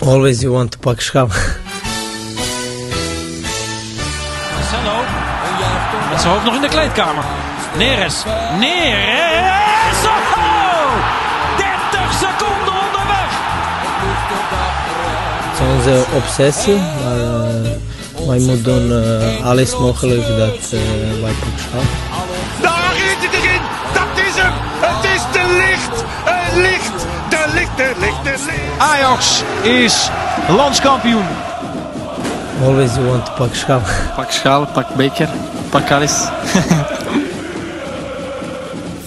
Always you want to pak schap. Marcelo. Met zijn hoofd nog in de kleedkamer. Neres. Neres. Oh! 30 seconden onderweg. Het is onze obsessie, maar uh, wij moeten doen uh, alles mogelijk dat uh, wij pak schap. Ajax is landskampioen. Always you want to pak schap. Pak schaal, pak beker, pak alles.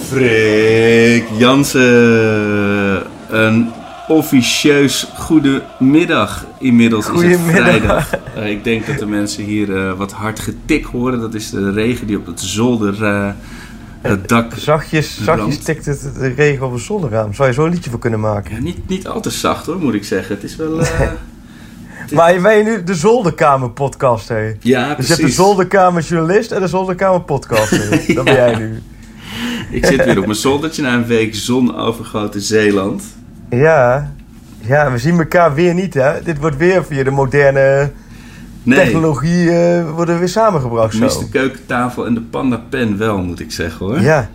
Freek Jansen. Een officieus goede middag. Inmiddels is het vrijdag. Uh, ik denk dat de mensen hier uh, wat hard getik horen. Dat is de regen die op het zolder... Uh, het dak. Zachtjes, zachtjes tikt het de regen op het zolderraam. Zou je zo een liedje voor kunnen maken? Ja, niet, niet al te zacht hoor, moet ik zeggen. Het is wel. Uh, het is... Maar ben je nu de Zolderkamer podcast, hé? Ja, dus precies. je hebt de Zolderkamer journalist en de Zolderkamer podcast. ja. Dat ben jij nu. Ik zit weer op mijn zoldertje na een week zon overgoten Zeeland. Ja, ja, we zien elkaar weer niet, hè? Dit wordt weer via de moderne nee. technologie uh, worden weer samengebracht. Ik mis de keukentafel en de panda pen wel, moet ik zeggen, hoor. Ja,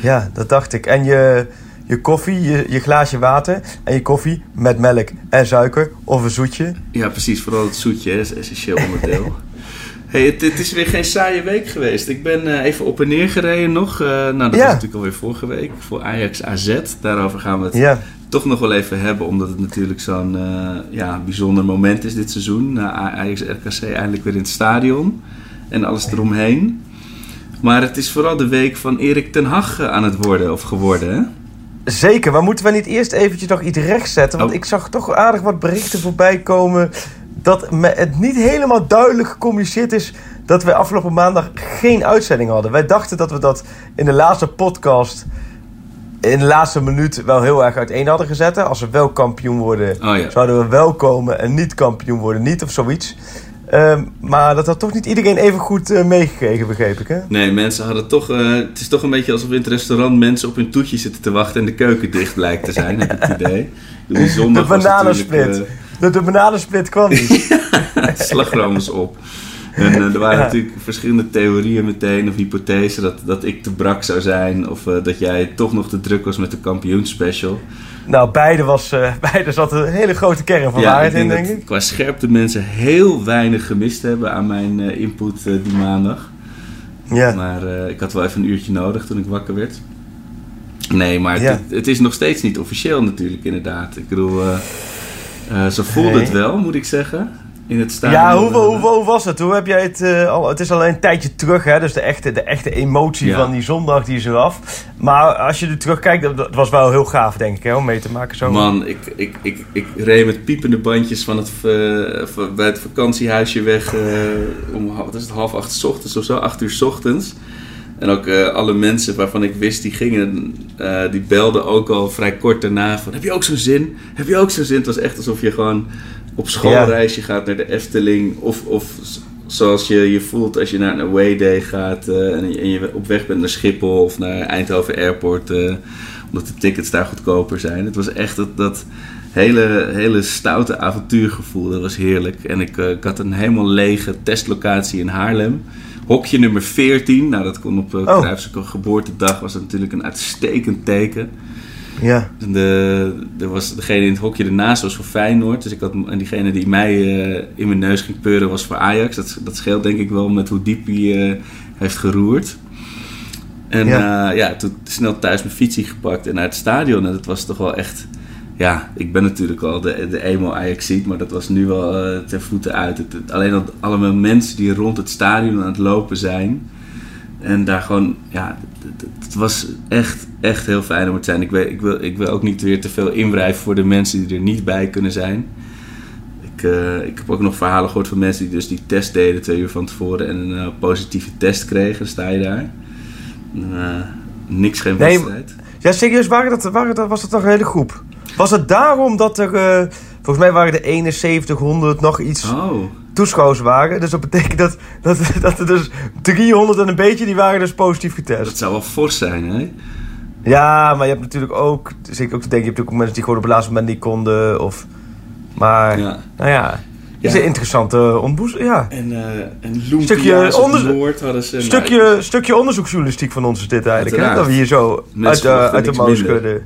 ja dat dacht ik. En je, je koffie, je, je glaasje water en je koffie met melk en suiker of een zoetje. Ja, precies. Vooral het zoetje, dat is een essentieel onderdeel. Hey, het, het, is weer geen saaie week geweest. Ik ben uh, even op en neer gereden nog. Uh, nou, dat ja. was natuurlijk alweer vorige week. Voor Ajax AZ. Daarover gaan we het ja. Toch nog wel even hebben. Omdat het natuurlijk zo'n uh, ja, bijzonder moment is dit seizoen. Na Ajax RKC eindelijk weer in het stadion. En alles eromheen. Maar het is vooral de week van Erik ten Hag aan het worden of geworden, hè? Zeker, maar moeten we niet eerst eventjes nog iets rechtzetten? Want oh. ik zag toch aardig wat berichten voorbij komen dat het niet helemaal duidelijk gecommuniceerd is dat we afgelopen maandag geen uitzending hadden. Wij dachten dat we dat in de laatste podcast in de laatste minuut wel heel erg uiteen hadden gezet. Als we wel kampioen worden, oh ja. zouden we wel komen en niet kampioen worden, niet of zoiets. Um, maar dat had toch niet iedereen even goed uh, meegekregen, begreep ik, hè? Nee, mensen hadden toch... Uh, het is toch een beetje alsof in het restaurant mensen op hun toetje zitten te wachten... en de keuken dicht blijkt te zijn, heb ik het idee. De, de bananensplit. Uh, de, de bananensplit kwam niet. slagroom is op. En uh, er waren ja. natuurlijk verschillende theorieën meteen, of hypothesen, dat, dat ik te brak zou zijn, of uh, dat jij toch nog te druk was met de kampioenspecial. Nou, beide, was, uh, beide zat een hele grote kern van ja, waarheid ik in, denk ik. Qua scherpte mensen heel weinig gemist hebben aan mijn input die maandag. Ja. Maar ik had wel even een uurtje nodig toen ik wakker werd. Nee, maar ja. het, het, is nog steeds niet officieel natuurlijk, inderdaad. Ik bedoel, zo voelde nee. het wel, moet ik zeggen. In het stadion. Ja, hoe, hoe, hoe, was het? Hoe heb jij het uh, al? Het is alleen een tijdje terug, hè? Dus de echte, de echte emotie ja. van die zondag die is eraf. Maar als je er terugkijkt, dat was wel heel gaaf, denk ik, hè, om mee te maken zo. Man, ik, ik, ik, ik reed met piepende bandjes van het, uh, bij het vakantiehuisje weg om wat is het, half acht 's ochtends of zo, acht uur 's ochtends. En ook uh, alle mensen waarvan ik wist die gingen, uh, die belden ook al vrij kort daarna van... Heb je ook zo'n zin? Heb je ook zo'n zin? Het was echt alsof je gewoon op schoolreisje gaat naar de Efteling. Of, of zoals je je voelt als je naar een away day gaat uh, en, je, en, je, op weg bent naar Schiphol of naar Eindhoven Airport. omdat de tickets daar goedkoper zijn. Het was echt dat, dat hele, hele stoute avontuurgevoel. Dat was heerlijk. En ik, ik had een helemaal lege testlocatie in Haarlem. Hokje nummer 14, nou dat kon op uh, oh. Geboortedag, was natuurlijk een uitstekend teken. Ja. De, er was degene in het hokje ernaast was voor Feyenoord. Dus ik had, en diegene die mij uh, in mijn neus ging peuren was voor Ajax. Dat, dat scheelt denk ik wel met hoe diep hij uh, heeft geroerd. En ja. ja, toen snel thuis mijn fietsie gepakt en naar het stadion. En dat was toch wel echt... Ja, ik ben natuurlijk al de, de emo Ajaxiet, maar dat was nu wel uh, ten voeten uit. Het, het, alleen dat allemaal mensen die rond het stadion aan het lopen zijn. En daar gewoon, ja, het, het was echt, echt heel fijn om het te zijn. Ik, weet, ik, wil, ik wil ook niet weer te veel inwrijven voor de mensen die er niet bij kunnen zijn. Ik, uh, ik heb ook nog verhalen gehoord van mensen die dus die test deden twee uur van tevoren en een uh, positieve test kregen. Dan sta je daar. niks, geen wedstrijd. Nee, ja, serieus, waren dat, waren dat, was dat toch een hele groep? Was het daarom dat er, volgens mij waren er 7100 nog iets oh. toeschouwers waren. Dus dat betekent dat, dat, dat er dus 300 en een beetje, die waren dus positief getest. Dat zou wel fors zijn, hè? Ja, maar je hebt natuurlijk ook, zeker ook te denken, je hebt ook mensen die gewoon op het laatste moment niet konden. Of, Maar, Ja. nou ja, het is een interessante ontboez... Ja. En, eh en Stukje op onder- Noord hadden ze... Stukje, stukje onderzoeksjournalistiek van ons is dit eigenlijk. Hè? Dat we hier zo uit verwachten uit de mouw schudden.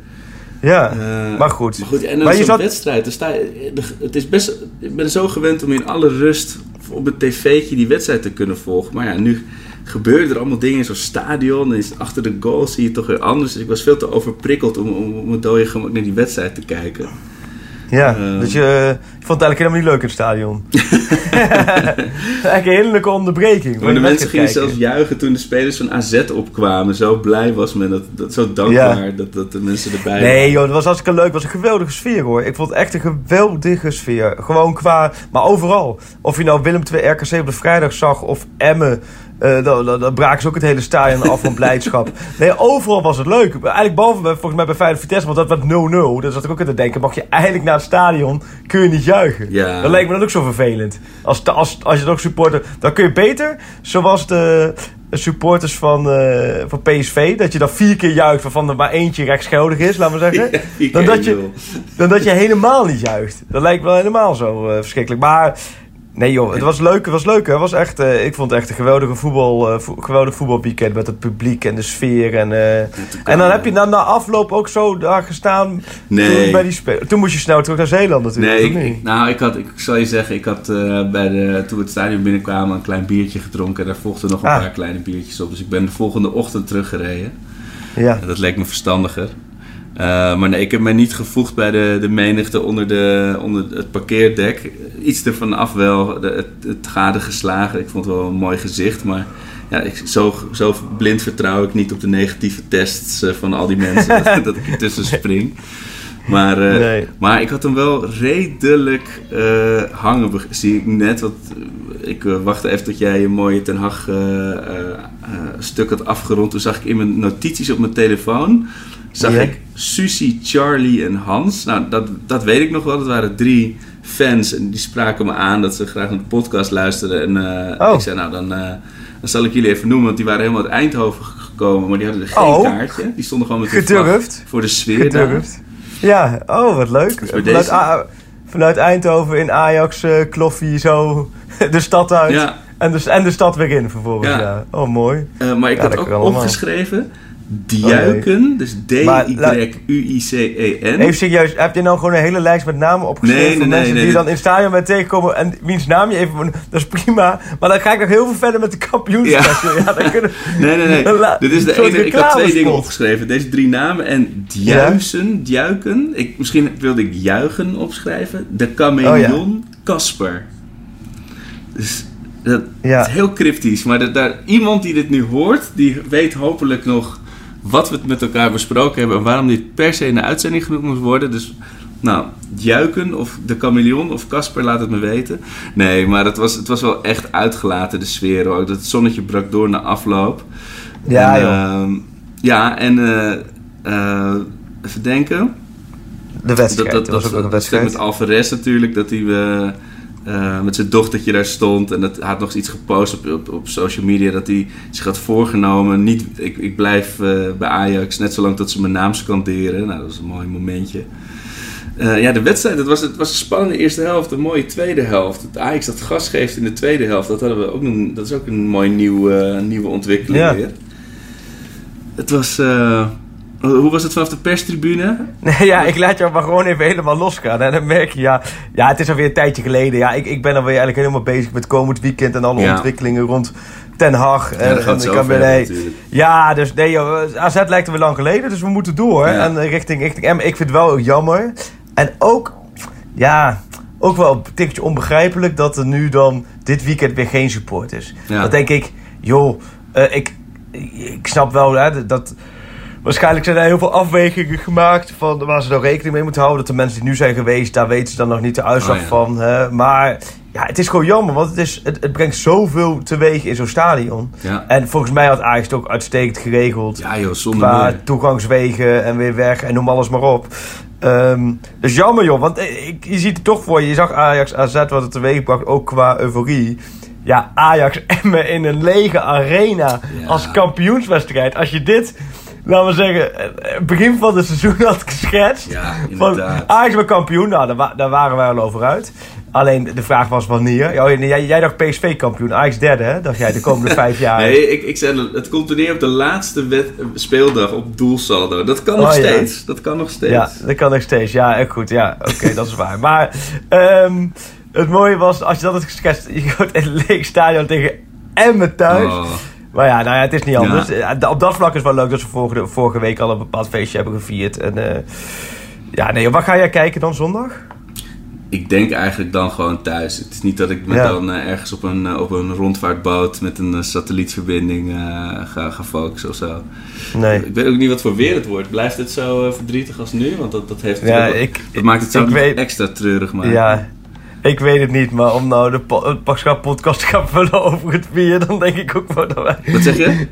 Ja, Eh, maar goed. Maar goed, en Maar dan je zo'n zat- wedstrijd. Dan sta je, het is best, ik ben zo gewend om in alle rust op het tv'tje die wedstrijd te kunnen volgen. Maar ja, nu gebeuren er allemaal dingen in zo'n stadion. En is achter de goal zie je het toch weer anders. Dus ik was veel te overprikkeld om, om, om het dode gemak naar die wedstrijd te kijken. Ja, dus je, je vond het eigenlijk helemaal niet leuk in het stadion. eigenlijk een heerlijke onderbreking. Maar de mensen gingen zelfs juichen toen de spelers van AZ opkwamen. Zo blij was men, dat, dat, zo dankbaar dat, dat de mensen erbij Nee waren. joh, dat was hartstikke leuk. Het was een geweldige sfeer hoor. Ik vond het echt een geweldige sfeer. Gewoon qua, maar overal. Of je nou Willem II RKC op de vrijdag zag of Emmen. Eh dan, dan, dan braken ze ook het hele stadion af van blijdschap. Nee, overal was het leuk. Eigenlijk behalve bij, volgens mij bij Feyenoord Vitesse, want dat werd 0-0. Daar zat ik ook aan te denken. Mag je eigenlijk naar het stadion, kun je niet juichen. Ja. Dat lijkt me dan ook zo vervelend. Als, als, als je ook supporter, dan kun je beter, zoals de supporters van, eh, van PSV, dat je dan vier keer juicht waarvan er maar eentje rechtsgeldig is, laten we zeggen. Ja, dan, dat je, dan dat je helemaal niet juicht. Dat lijkt wel helemaal zo eh, verschrikkelijk. Maar nee joh, het was leuk. Het was leuk. hè. Het was echt, eh, ik vond het echt een geweldige voetbal, eh, vo- geweldig voetbalweekend met het publiek en de sfeer. En, eh, en dan heb je na, na afloop ook zo daar gestaan Nee. toen, bij die toen moest je snel terug naar Zeeland natuurlijk. Nee, ik, ik- nou, ik, had, ik zal je zeggen, ik had bij de, toen we het stadion binnenkwamen een klein biertje gedronken. En daar volgden nog een Ah. paar kleine biertjes op. Dus ik ben de volgende ochtend teruggereden. ja. En dat leek me verstandiger. Eh, maar nee, ik heb mij niet gevoegd bij de, de menigte onder, de, onder het parkeerdek. Iets ervan af wel, de, het, het gade geslagen. Ik vond het wel een mooi gezicht, maar ja, ik, zo, zo blind vertrouw ik niet op de negatieve tests eh, van al die mensen dat, dat ik ertussen spring. Maar, eh, Nee. maar ik had hem wel redelijk hangen, zie ik net. Want eh, ik wachtte even tot jij een mooie Ten Hag stuk had afgerond. Toen zag ik in mijn notities op mijn telefoon... zag Ja. ik Susie, Charlie en Hans. Nou, dat, dat weet ik nog wel. Dat waren drie fans en die spraken me aan dat ze graag naar de podcast luisterden. En eh, Oh. ik zei, nou dan, eh, dan zal ik jullie even noemen, want die waren helemaal uit Eindhoven gekomen, maar die hadden er geen Oh. kaartje. Die stonden gewoon met Gedurfd. voor de sfeer daar. Gedurfd. Ja, oh wat leuk. bij Vanuit, deze- A- vanuit Eindhoven in Ajax eh kloffie zo de stad uit. Ja. En, de, en de stad weer in vervolgens. Ja. Ja. Oh mooi. Maar ik Ja, had ook allemaal. opgeschreven, Duiken, dus Maar la- D-Y-Q-I-C-E-N. Even serieus, heb je nou gewoon een hele lijst met namen opgeschreven Nee, nee, van nee, mensen die dan in het stadion bent tegenkomen en wiens naam je even... Dat is prima, maar dan ga ik nog heel veel verder met de kampioenswedstrijd. Ja. dan kunnen, Nee, nee, nee. La- Dit is de ene. Ik had twee dingen opgeschreven. Deze drie namen. En Djuisen, Duiken. Ik, misschien wilde ik Juichen opschrijven. De chameleon Casper. Dus dat Ja. is heel cryptisch. Maar dat, daar, iemand die dit nu hoort, die weet hopelijk nog wat we met elkaar besproken hebben. En waarom dit per se in de uitzending genoemd moet worden. Dus nou, Juiken of de chameleon of Casper, laat het me weten. Nee, maar het was, het was wel echt uitgelaten, de sfeer ook. Dat zonnetje brak door na afloop. Ja, En, joh. ehm, ja, en eh, eh, even denken. De wedstrijd, dat, was ook een wedstrijd. met Alvarez natuurlijk, dat hij eh, met zijn dochtertje daar stond. En dat, hij had nog eens iets gepost op, op, op social media dat hij zich had voorgenomen. Niet, ik, ik blijf eh, bij Ajax net zolang tot ze mijn naam scanderen. Nou, dat was een mooi momentje. Eh, ja, de wedstrijd, het was, het was een spannende eerste helft, een mooie tweede helft. Het Ajax dat gas geeft in de tweede helft, dat, hadden we ook een, dat is ook een mooi nieuw, nieuwe ontwikkeling Ja. weer. Het was... eh, hoe was het vanaf de perstribune? Nee, ja, ik laat jou maar gewoon even helemaal losgaan. En dan merk je, ja, ja het is alweer een tijdje geleden. Ja, ik, ik ben alweer eigenlijk helemaal bezig met komend weekend en alle Ja. ontwikkelingen rond Ten Hag. Ja, En, en kan nee. Ja, dus nee, joh, AZ lijkt er weer lang geleden, dus we moeten door. Ja. En richting, richting M. Ik vind het wel jammer. En ook, ja, ook wel een tikje onbegrijpelijk dat er nu dan dit weekend weer geen support is. Ja. Dan denk ik, joh, eh, ik, ik snap wel hè, dat... Waarschijnlijk zijn er heel veel afwegingen gemaakt van waar ze nou rekening mee moeten houden. Dat de mensen die nu zijn geweest, daar weten ze dan nog niet de uitslag Oh ja. van. Hè. Maar ja, het is gewoon jammer, want het, is, het, het brengt zoveel teweeg in zo'n stadion. Ja. En volgens mij had Ajax het ook uitstekend geregeld. ja joh, zonder qua meer. toegangswegen en weer weg en noem alles maar op. Ehm, dus jammer joh, want eh, ik, je ziet het toch voor je. Je zag Ajax AZ wat het teweeg bracht, ook qua euforie. Ja, Ajax Emmen in een lege arena Ja. als kampioenswedstrijd. Als je dit laten we zeggen, begin van het seizoen had geschetst. Ja, van inderdaad. Ajax weer kampioen. Nou, daar, wa- daar waren wij al over uit. Alleen de vraag was wanneer. Oh, jij, jij dacht PSV kampioen, Ajax derde, hè? Dacht jij de komende vijf jaar. Nee, ik, ik zei, het komt er neer op de laatste wet, speeldag op doelsaldo. Dat kan nog Oh, ja. steeds. Dat kan nog steeds. Ja, dat kan nog steeds. Ja, goed. Ja, oké, dat is waar. Maar ehm, het mooie was, als je dat had geschetst, je gaat in een leeg stadion tegen Emmen thuis. Oh. Maar ja, nou ja, het is niet anders. Eh, Op dat vlak is wel leuk dat ze vorige, vorige week al een bepaald feestje hebben gevierd. En, eh, ja, nee, wat ga jij kijken dan zondag? Ik denk eigenlijk dan gewoon thuis. Het is niet dat ik me Ja. dan eh, ergens op een, op een rondvaartboot met een satellietverbinding ga, ga focussen of zo. Nee. Ik weet ook niet wat voor weer het wordt. Blijft het zo verdrietig als nu? Want dat, dat, heeft Ja, ik- dat maakt het zo ik nog weet- extra treurig. Maar Ja, ik weet het niet, maar om nou de po- Pascal podcast te gaan vullen over het weer, dan denk ik ook wel dat wij... Wat zeg je?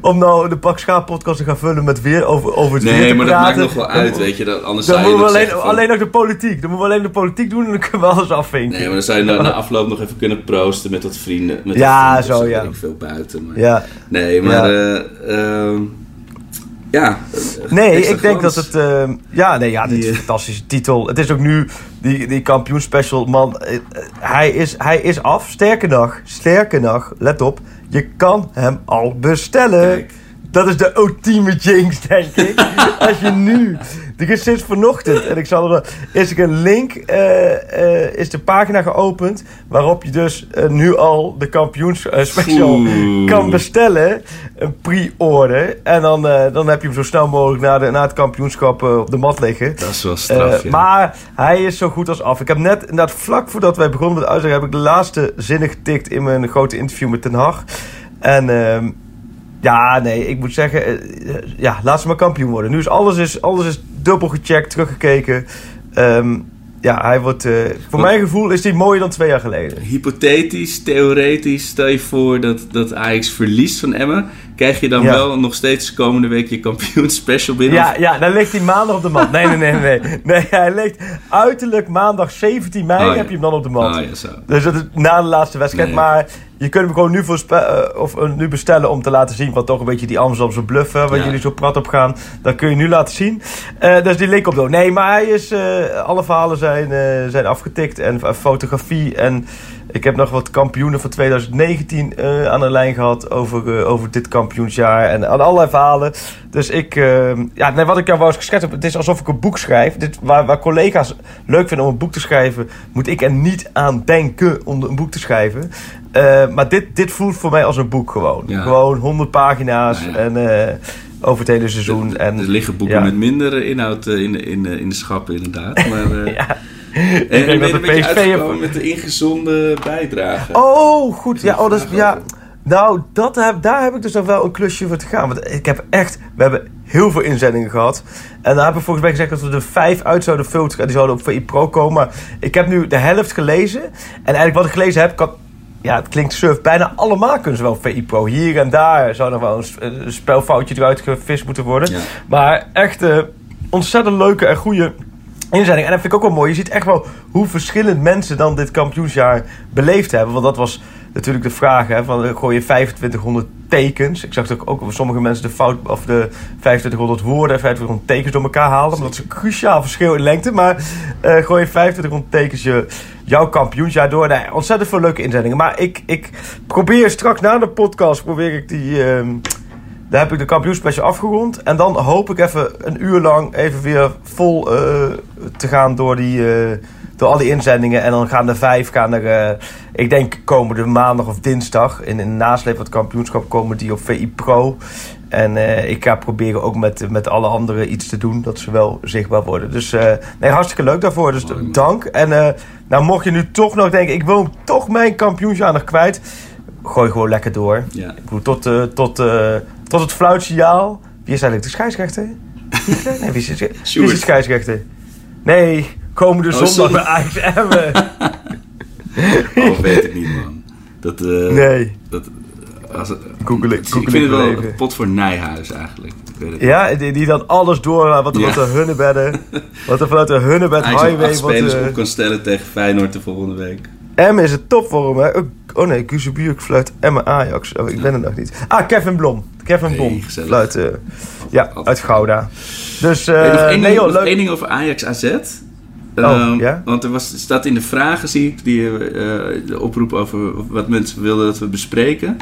Om nou de Pak Schaap podcast te gaan vullen met weer over, over het weer Nee, maar dat maakt nog wel uit, weet je. Dat, anders Dan zou je moeten we alleen, van- alleen nog de politiek. Dan moeten we alleen de politiek doen en dan kunnen we alles afvinken. Nee, maar dan zou je na, na afloop nog even kunnen proosten met wat vrienden. Met Ja, vrienden zo, ja. Ik veel buiten. Maar... Ja. Nee, maar... Ja. eh, ehm, ja. Nee, ik denk dat het... ehm, ja, nee, ja, dit is een fantastische titel. Het is ook nu die, die kampioenspecial. Man, eh, eh, hij is, hij is af. Sterker nog, sterker nog, let op. Je kan hem al bestellen. Kijk. Dat is de ultieme jinx, denk ik. Als je nu... Er is sinds vanochtend, en ik zal er... Is er een link, eh, eh, is de pagina geopend... waarop je dus eh, nu al de kampioensspecial Oeh. kan bestellen. Een pre-order. En dan, dan heb je hem zo snel mogelijk na, de, na het kampioenschap op de mat liggen. Dat is wel straf, ja. Maar hij is zo goed als af. Ik heb net, inderdaad, vlak voordat wij begonnen met de uitzending... heb ik de laatste zinnen getikt in mijn grote interview met Ten Hag. En ehm, ja, nee, ik moet zeggen... eh, eh, ja, laat ze maar kampioen worden. Nu is alles, is alles is dubbel gecheckt, teruggekeken. Ehm, ja, hij wordt... eh, voor mijn gevoel is hij mooier dan twee jaar geleden. Hypothetisch, theoretisch, stel je voor dat, dat Ajax verliest van Emmen. Krijg je dan Ja. wel nog steeds komende week je kampioenspecial binnen? Ja, ja, dan ligt hij maandag op de mat. Nee, nee, nee, nee. Nee, hij ligt uiterlijk maandag 17 mei Oh, ja. heb je hem dan op de mat. Oh ja, zo. Dus dat is na de laatste wedstrijd. Nee. Maar je kunt hem gewoon nu, voorspe- eh, of, eh, nu bestellen om te laten zien. Wat toch een beetje die Amsterdamse bluff, hè, waar Ja. jullie zo prat op gaan. Dat kun je nu laten zien. Eh, dus die link op door. Nee, maar hij is, alle verhalen zijn, zijn afgetikt. En fotografie. En ik heb nog wat kampioenen van 2019 eh, aan de lijn gehad. Over, over dit kampioensjaar. En aan allerlei verhalen. Dus ik, ja, nee, wat ik jou wou eens geschetst heb. Het is alsof ik een boek schrijf. Dit, waar, waar collega's leuk vinden om een boek te schrijven. Moet ik er niet aan denken om een boek te schrijven. Eh, maar dit, dit voelt voor mij als een boek gewoon. Ja. Gewoon 100 pagina's. Nou ja. En eh, over het hele seizoen. Er, en, er liggen boeken ja. met minder eh, inhoud eh, in, de- in, in de schappen, inderdaad. Maar, eh, Ja. en, denk en ben dat de PSV met de ingezonde bijdrage. Oh, goed. Ja, oh, dat is, ja. Nou, dat heb, daar heb ik dus nog wel een klusje voor te gaan. Want ik heb echt... We hebben heel veel inzendingen gehad. En daar hebben we volgens mij gezegd dat we er vijf uit zouden filteren. En die zouden op VI Pro komen. Maar ik heb nu de helft gelezen. En eigenlijk wat ik gelezen heb... Kan, ja, het klinkt surf. Bijna allemaal kunnen ze wel VI Pro. Hier en daar zou nog wel een, sp- een spelfoutje eruit gevist moeten worden. Ja. Maar echt eh, ontzettend leuke en goede inzending. En dat vind ik ook wel mooi. Je ziet echt wel hoe verschillend mensen dan dit kampioensjaar beleefd hebben. Want dat was natuurlijk de vraag. Hè, van, eh, gooi je 2500 tekens. Ik zag ook sommige mensen de fout of de 2500 woorden en 2500 tekens door elkaar haalden. Maar dat is een cruciaal verschil in lengte. Maar eh, gooi je 2500 tekens je, jouw kampioensjaar door. Nee, ontzettend veel leuke inzendingen. Maar ik, ik probeer straks na de podcast probeer ik die... ehm, daar heb ik de kampioenspecial afgerond. En dan hoop ik even een uur lang even weer vol eh, te gaan door, die, door al die inzendingen. En dan gaan er vijf, gaan er, eh, ik denk komende maandag of dinsdag, in, de nasleep van het kampioenschap, komen die op VI Pro. En eh, ik ga proberen ook met, met alle anderen iets te doen, dat ze wel zichtbaar worden. Dus eh, nee, hartstikke leuk daarvoor. Dus Mooi, dank. En nou, mocht je nu toch nog denken, ik wil toch mijn kampioensjaar nog kwijt. Gooi gewoon lekker door. Ja. Ik bedoel, tot, tot, tot het fluitsignaal. Wie is eigenlijk de scheidsrechter? Nee, wie is, wie is de scheidsrechter? Nee, komende Oh, zondag bij Ajax Emmen. Oh, weet ik niet, man. Dat, eh, Nee. Dat, als, het- Google ik- ik Google vind ik het wel even. een pot voor Nijhuis eigenlijk. Ja, die, die dan alles door, wat er Ja. wat de hunnebedden, wat er vanuit de hunnebed highway spelers eh, op kan stellen tegen Feyenoord de volgende week. Emmen is het topvorm, hè? Oh nee, Guzebuurk fluit Emmen Ajax. Oh, ik ben er nog niet. Ah, Kevin Blom. Kevin Hey, Blom gezellig. fluit. eh, ja, uit Gouda. Dus, eh Hey, nog één, nee ding, joh, nog leuk. één ding over Ajax AZ. Oh, Ehm, ja? Want er was, staat in de vragen, zie ik, die eh, de oproep over wat mensen wilden dat we bespreken.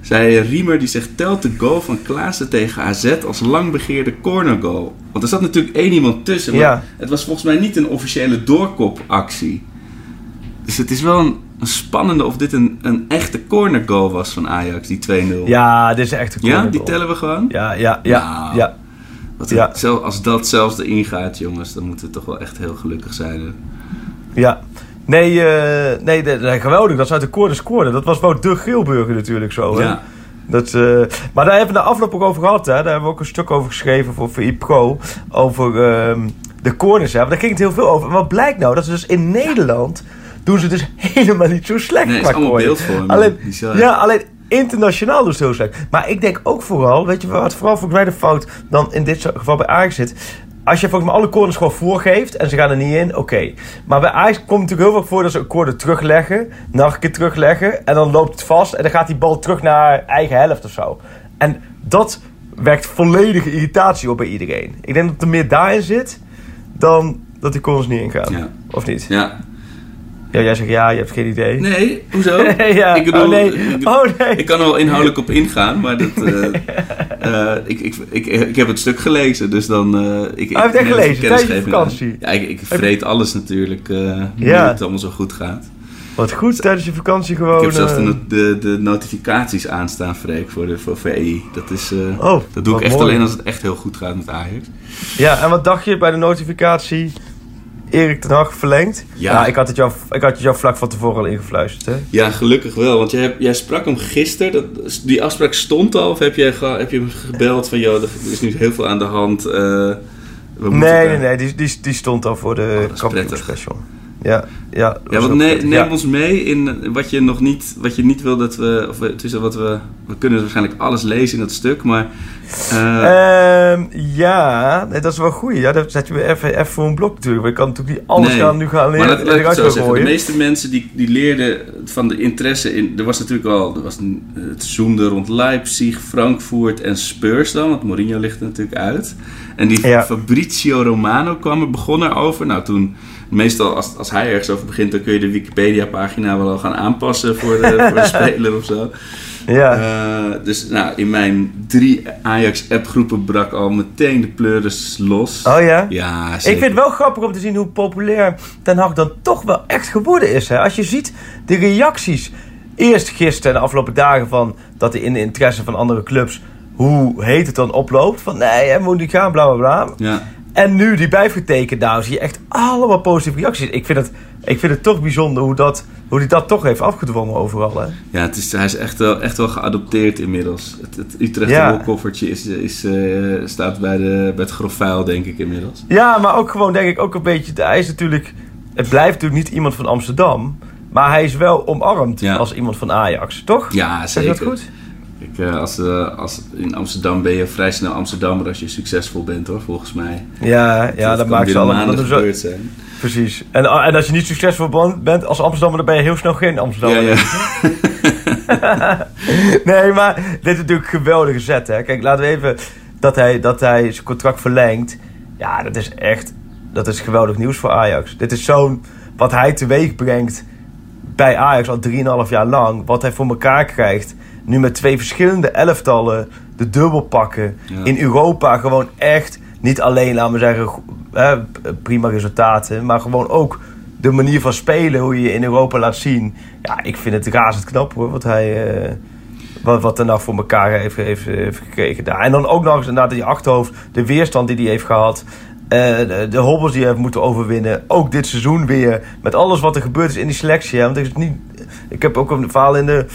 Zei Riemer, die zegt, telt de goal van Klaassen tegen AZ als lang begeerde corner goal. Want er zat natuurlijk één iemand tussen, maar Ja. het was volgens mij niet een officiële doorkopactie. Dus het is wel een, een spannende of dit een, een echte corner goal was van Ajax, die 2-0. Ja, dit is echt een Ja, corner die goal. tellen we gewoon? Ja, ja, ja, Nou. ja. Ja. zel- als dat zelfs erin gaat, jongens, dan moeten we toch wel echt heel gelukkig zijn. hè. Ja. Nee, eh, nee, de- de- geweldig dat ze uit de corner scoorden. Dat was wel de Geelburger natuurlijk zo. Hè? Ja. Dat, eh, maar daar hebben we de afloop ook over gehad. Hè? Daar hebben we ook een stuk over geschreven voor VI Pro. Over ehm, de corners. Hè? Maar daar ging het heel veel over. En wat blijkt nou? Dat ze dus in Nederland doen ze dus helemaal niet zo slecht Nee, qua corners. Alleen, ja, alleen internationaal het heel slecht. Maar ik denk ook vooral, weet je wat vooral volgens mij de fout dan in dit geval bij Ajax zit. Als je volgens mij alle corners gewoon voorgeeft en ze gaan er niet in, oké. Maar bij Ajax komt het natuurlijk heel vaak voor dat ze een corner terugleggen, nog een keer terugleggen en dan loopt het vast en dan gaat die bal terug naar eigen helft of zo. En dat werkt volledige irritatie op bij iedereen. Ik denk dat er meer daarin zit dan dat die corners niet ingaan. Ja. Of niet? Ja. Ja, jij zegt ja, je hebt geen idee. Nee, hoezo? ja. ik bedoel, oh nee. ik, oh nee. ik kan er wel inhoudelijk op ingaan, maar dat, eh, eh, ik, ik, ik, ik heb het stuk gelezen, dus dan... eh ik, Hij heeft ik echt neem gelezen, tijdens je vakantie. Ja, ik, ik vreet alles natuurlijk, eh Ja. het allemaal zo goed gaat. Wat goed tijdens je vakantie gewoon. Ik heb zelfs eh, de, de, de notificaties aanstaan, Freek, voor, de, voor VI. Dat, is, eh, Oh, dat doe ik echt mooi. alleen als het echt heel goed gaat met Ajax. Ja, en wat dacht je bij de notificatie? Erik ten Hag verlengd? Ja. ik, had het jou, ik had het jou vlak van tevoren al ingefluisterd, hè? Ja, gelukkig wel. Want jij, hebt- jij sprak hem gisteren. Dat, die afspraak stond al. Of heb je, heb je hem gebeld van... joh, er is nu heel veel aan de hand. we moeten Nee, nee, nee, die, die, die stond al voor de special. Ja, ja. Ja, want ne- neem ja. ons mee in wat je nog niet, wat je niet wil dat we, of we- tussen wat we, we kunnen waarschijnlijk alles lezen in dat stuk, maar eh, Ehm, ja, nee, dat is wel goed. Ja, dat zet je weer even, even voor een blok natuurlijk. We kan natuurlijk niet alles nee. gaan, nu gaan leren Maar laat, laat ik zo zeggen. De meeste mensen die, die leerden van de interesse in, er was natuurlijk al, er was het zoomde rond Leipzig, Frankfurt en Spurs dan, want Mourinho ligt er natuurlijk uit. En die Ja. Fabrizio Romano kwam er, begon erover. Nou, toen, meestal als, als hij ergens over begint, dan kun je de Wikipedia-pagina wel al gaan aanpassen voor de, voor de speler of zo. Ja. Eh, dus nou, in mijn drie Ajax-appgroepen brak al meteen de pleuris los. Oh ja? Ja, Ik zeker. vind het wel grappig om te zien hoe populair Ten Hag dan toch wel echt geworden is. Hè? Als je ziet de reacties eerst gisteren en de afgelopen dagen van dat hij in de interesse van andere clubs hoe heet het dan oploopt. Van nee, hij moet niet gaan, bla bla bla. Ja. En nu die bijgetekend, nou zie je echt allemaal positieve reacties. Ik vind het, ik vind het toch bijzonder hoe, dat, hoe hij dat toch heeft afgedwongen overal. Hè? Ja, het is, hij is echt wel, echt wel geadopteerd inmiddels. Het, het Utrecht Ja. is, is, eh, staat bij, de, bij het grofvuil, denk ik inmiddels. Ja, maar ook gewoon denk ik ook een beetje... Hij is natuurlijk... Het blijft natuurlijk niet iemand van Amsterdam. Maar hij is wel omarmd Ja. als iemand van Ajax, toch? Ja, zeker. je dat goed? Ik, eh, als, eh, als, in Amsterdam ben je vrij snel Amsterdammer als je succesvol bent, hoor, volgens mij. Ja, ja dat, maakt ze allemaal... dat gebeurd zijn. Precies. En, en als je niet succesvol bent als Amsterdammer... dan ben je heel snel geen Amsterdammer. Ja, ja. nee, maar dit is natuurlijk een geweldige zet. Hè? Kijk, laten we even dat hij, dat hij zijn contract verlengt. Ja, dat is echt dat is geweldig nieuws voor Ajax. Dit is zo'n wat hij teweeg brengt bij Ajax al 3,5 jaar lang. Wat hij voor elkaar krijgt. Nu met twee verschillende elftallen de dubbel pakken. Ja. In Europa gewoon echt niet alleen, laten we zeggen, hè, prima resultaten. Maar gewoon ook de manier van spelen, hoe je je in Europa laat zien. Ja, ik vind het razend knap hoor, wat hij... eh, wat, wat er nou voor elkaar heeft, heeft, heeft gekregen daar. En dan ook nog eens inderdaad die achterhoofd, de weerstand die hij heeft gehad. eh, de, de hobbels die hij heeft moeten overwinnen. Ook dit seizoen weer. Met alles wat er gebeurd is in die selectie. Hè. Want het is niet, ik heb ook een verhaal in de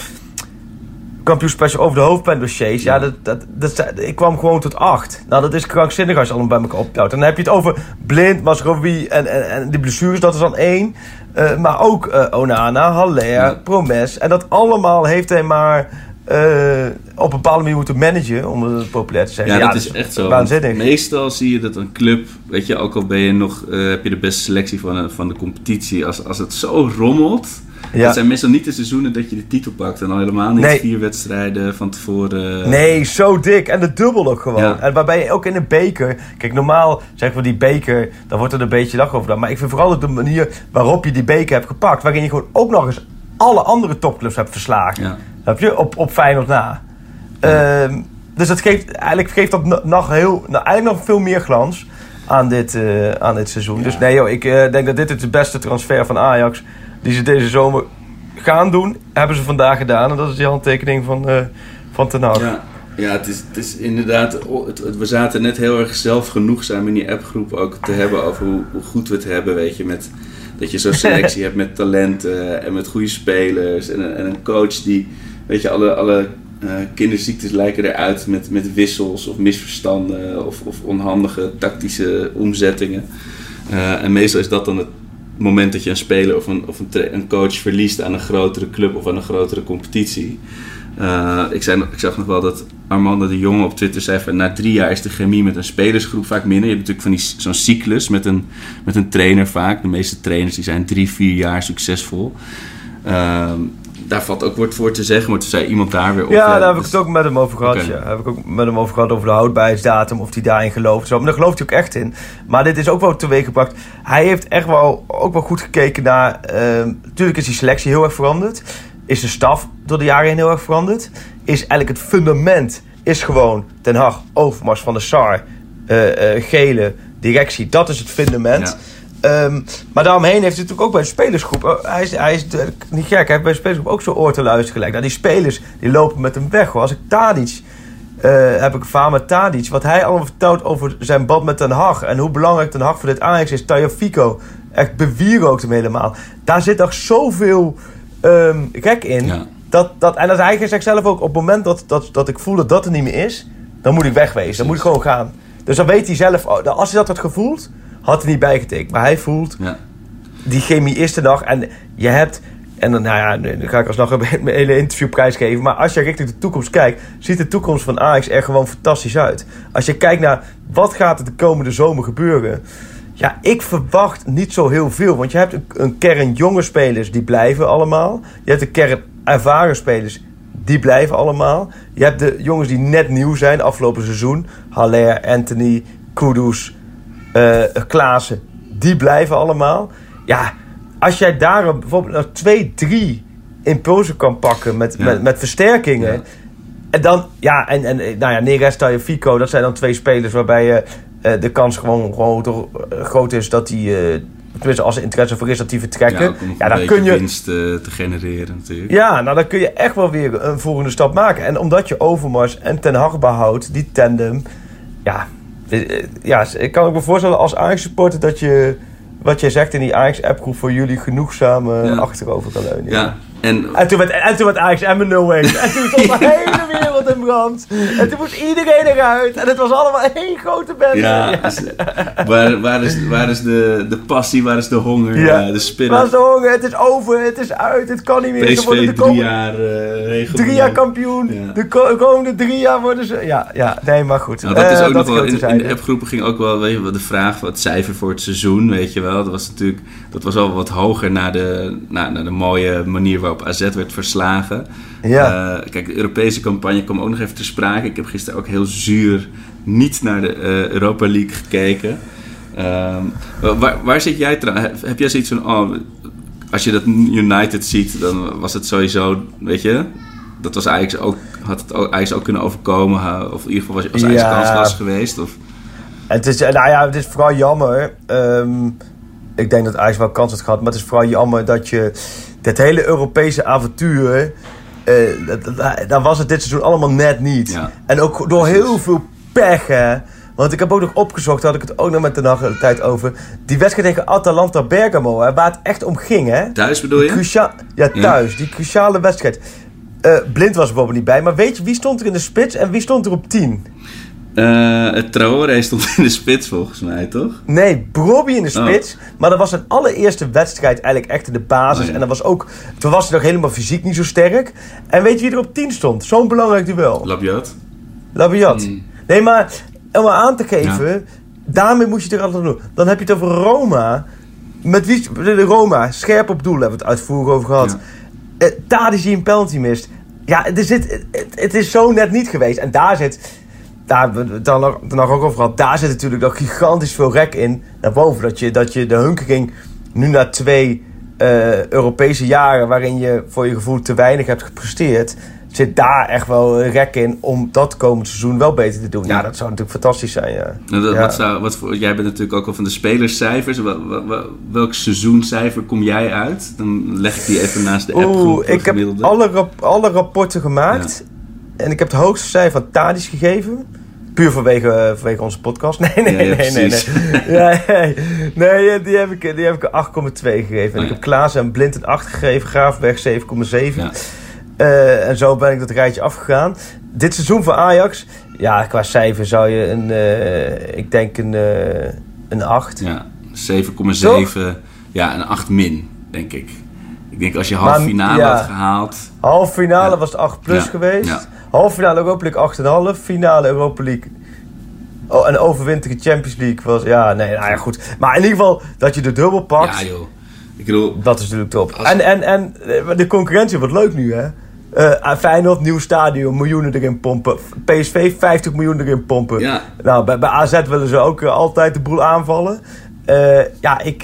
kampioenspecial over de hoofdpijndossiers. Ja, Ja. dat, dat, dat, ik kwam gewoon tot acht. Nou, dat is krankzinnig als je allemaal bij elkaar optelt. En dan heb je het over Blind, Masrowi en, en, en die blessures, dat is dan één. Eh, maar ook eh, Onana, Haller, Ja. Promes. En dat allemaal heeft hij maar eh, op een bepaalde manier moeten managen, om het populair te zeggen. Ja, dat is echt zo. Waanzinnig. Meestal zie je dat een club, weet je, ook al ben je nog, heb je de beste selectie van, van de competitie, als, als het zo rommelt, Ja. Het zijn meestal niet de seizoenen dat je de titel pakt. En al helemaal niet vier wedstrijden van tevoren. Nee, zo dik. En de dubbel ook gewoon. En waarbij je ook in een beker... Kijk, normaal zeggen we die beker... Dan wordt er een beetje dag over gedaan. Maar ik vind vooral de manier waarop je die beker hebt gepakt. Waarin je gewoon ook nog eens alle andere topclubs hebt verslagen. Ja. Heb je? Op, op Feyenoord na. Ehm, dus dat geeft, eigenlijk geeft dat nog, heel, nou, eigenlijk nog veel meer glans aan dit, uh, aan dit seizoen. Dus nee joh, ik uh, denk dat dit het de beste transfer van Ajax die ze deze zomer gaan doen, hebben ze vandaag gedaan. En dat is die handtekening van, uh, van Ten Hag. Ja. Ja, het is, het is inderdaad. Het, we zaten net heel erg zelf genoeg zijn in die appgroep ook te hebben over hoe, hoe, goed we het hebben. Weet je, met, dat je zo'n selectie hebt met talenten en met goede spelers. En een, en een coach die, weet je, alle, alle uh, kinderziektes lijken eruit met, met wissels of misverstanden of, of onhandige tactische omzettingen. Uh, en meestal is dat dan het moment dat je een speler of een, of een, een coach verliest aan een grotere club of aan een grotere competitie. Uh, ik, zei, ik zag nog wel dat Armando de Jonge op Twitter zei van na drie jaar is de chemie met een spelersgroep vaak minder. Je hebt natuurlijk van zo'n cyclus met een, met een trainer vaak. De meeste trainers die zijn drie, vier jaar succesvol. Uh, daar valt ook woord voor te zeggen, maar toen zei iemand daar weer op. Ja, daar heb ik het ook met hem over gehad. Okay. Ja. Heb ik ook met hem over gehad over de houdbaarheidsdatum, of hij daarin gelooft. Zo. Maar daar gelooft hij ook echt in. Maar dit is ook wel teweeggebracht. Hij heeft echt wel, ook wel goed gekeken naar. Uh, natuurlijk is die selectie heel erg veranderd. Is de staf door de jaren heen heel erg veranderd. Is eigenlijk het fundament is gewoon Den Haag, Overmars van de Sar, uh, uh, Gele, directie. Dat is het fundament. Ja. Um, maar daaromheen heeft hij natuurlijk ook bij de spelersgroep. Oh, hij is, hij is niet gek, hij heeft bij de spelersgroep ook zo oor te luisteren gelijk. Nou, die spelers die lopen met hem weg. Hoor. Als ik Tadic, uh, heb ik vaar met Tadic, wat hij allemaal vertelt over zijn band met Den Haag. En hoe belangrijk Den Haag voor dit Ajax is. Fico, echt bewierookt hem helemaal. Daar zit toch zoveel um, gek in. Ja. Dat, dat, en dat hij zegt zelf ook, op het moment dat, dat, dat ik voel dat dat er niet meer is, dan moet ik wegwezen. Dan moet ik gewoon gaan. Dus dan weet hij zelf, oh, als hij dat had gevoeld, had hij niet bijgetekend. Maar hij voelt, ja. die chemie is er nog. En je hebt, en dan, nou ja, dan ga ik alsnog een hele interview prijsgeven. Maar als je richting de toekomst kijkt, ziet de toekomst van Ajax er gewoon fantastisch uit. Als je kijkt naar wat gaat er de komende zomer gebeuren. Ja, ik verwacht niet zo heel veel. Want je hebt een, een kern jonge spelers, die blijven allemaal. Je hebt een kern ervaren spelers, die blijven allemaal. Je hebt de jongens die net nieuw zijn, afgelopen seizoen. Haller, Anthony, Kudus, uh, Klaassen, die blijven allemaal. Ja, als jij daar bijvoorbeeld nog twee, drie impulsen kan pakken met, met, met versterkingen. Ja. En dan, ja, en, en nou ja, Neres, en Fico, dat zijn dan twee spelers waarbij je uh, de kans gewoon, gewoon groot is dat die. Tenminste, als er interesse voor is dat die vertrekken. Ja, dan kun je. winst te genereren, natuurlijk. Ja, nou dan kun je echt wel weer een volgende stap maken. En omdat je Overmars en Ten Hag behoudt, die tandem. Ja, eh, ja, ik kan ook me voorstellen als Ajax-supporter dat je, wat jij zegt in die Ajax-appgroep voor jullie genoegzaam ja. achterover kan leunen. Ja. En, en, toen werd, en toen werd Ajax Emmen 0 En toen stond de hele wereld in brand. En toen moest iedereen eruit. En het was allemaal één grote bende. Ja, ja. Dus, waar, waar, is, waar is de, de passie, waar is de honger, ja. de spirit? Waar is de honger? Het is over, het is uit, het kan niet meer. PSV de drie jaar uh, Drie jaar kampioen. Ja. De komende drie jaar worden ze... Ja, ja nee, maar goed. Nou, dat is ook uh, nog wel... In, in, de appgroepen ging ook wel, weet je, de vraag, wat cijfer voor het seizoen, weet je wel. Dat was natuurlijk... Dat was al wat hoger naar de, naar, naar de mooie manier waarop op AZ werd verslagen. Ja. Uh, kijk, de Europese campagne kwam ook nog even te sprake. Ik heb gisteren ook heel zuur niet naar de uh, Europa League gekeken. Um, waar, waar, zit jij trouwens? Heb jij zoiets van, oh, als je dat United ziet, dan was het sowieso, weet je, dat was eigenlijk ook, had het ook, eigenlijk ook kunnen overkomen, of in ieder geval was, was Ajax ja. kansloos geweest? Of? Het is, nou ja, het is vooral jammer. Um, ik denk dat Ajax wel kans had gehad, maar het is vooral jammer dat je dat hele Europese avontuur. Uh, daar was het dit seizoen allemaal net niet. Ja. En ook door heel veel pech, hè. Want ik heb ook nog opgezocht, daar had ik het ook nog met de nacht tijd over. Die wedstrijd tegen Atalanta Bergamo, hè, waar het echt om ging. Hè? Thuis bedoel je? ja, thuis. Ja. Die cruciale wedstrijd. Uh, Blind was er bijvoorbeeld niet bij. Maar weet je, wie stond er in de spits en wie stond er op 10? Uh, het Traoré stond in de spits volgens mij, toch? Nee, Brobby in de oh. spits. Maar dat was zijn allereerste wedstrijd eigenlijk echt de basis. Oh, En dat was ook, toen was hij nog helemaal fysiek niet zo sterk. En weet je wie er op 10 stond? Zo'n belangrijk duel. Labiat. Labiat. Mm. Nee, maar om aan te geven, daarmee moet je het er altijd doen. Dan heb je het over Roma. met wie, de Roma, scherp op doel, hebben we het uitvoerig over gehad. Ja. Eh, Tadic die een penalty mist. Ja, er zit, het, het is zo net niet geweest. En daar zit, daar hebben we het dan nog, dan nog ook over gehad. Daar zit natuurlijk nog gigantisch veel rek in. Naar boven. Dat je, dat je de hunkering nu na twee eh, Europese jaren... waarin je voor je gevoel te weinig hebt gepresteerd... zit daar echt wel rek in om dat komend seizoen wel beter te doen. Ja, dat zou natuurlijk fantastisch zijn, ja. Nou, dat- Ja. wat zou, wat voor, jij bent natuurlijk ook al van de spelerscijfers. Wel- wel- wel- welk seizoencijfer kom jij uit? Dan leg ik die even naast de appgroep. Oeh, ik heb alle, rap- alle rapporten gemaakt. En ik heb het hoogste cijfer van Tadic gegeven. Puur vanwege, eh, vanwege onze podcast. Nee, nee, Ja, ja, nee, nee, nee. Ja, nee, nee, die heb ik, die heb ik een 8,2 gegeven. En Oh, ik heb Klaas en Blind een 8 gegeven. Graafberg 7,7. Ja. Eh, en zo ben ik dat rijtje afgegaan. Dit seizoen voor Ajax. Ja, qua cijfer zou je een... eh, ik denk een, eh, een 8. Ja, 7,7. Ja, een 8 min, denk ik. Ik denk als je halve Maar, finale ja. had gehaald. Half finale Ja. was het 8 plus Ja, geweest. Half finale Europa League 8,5. Finale Europa League. Oh, en overwinterige Champions League was. Ja, nee, nou ja, goed. Maar in ieder geval dat je de dubbel pakt. Ja, joh. Ik bedoel, Dat is natuurlijk top. Als- En, en, en eh, de concurrentie wordt leuk nu, hè? Eh Feyenoord, nieuw stadion, miljoenen erin pompen. PSV, 50 miljoen erin pompen. Ja. Nou, bij, bij AZ willen ze ook altijd de boel aanvallen. Ja, ik,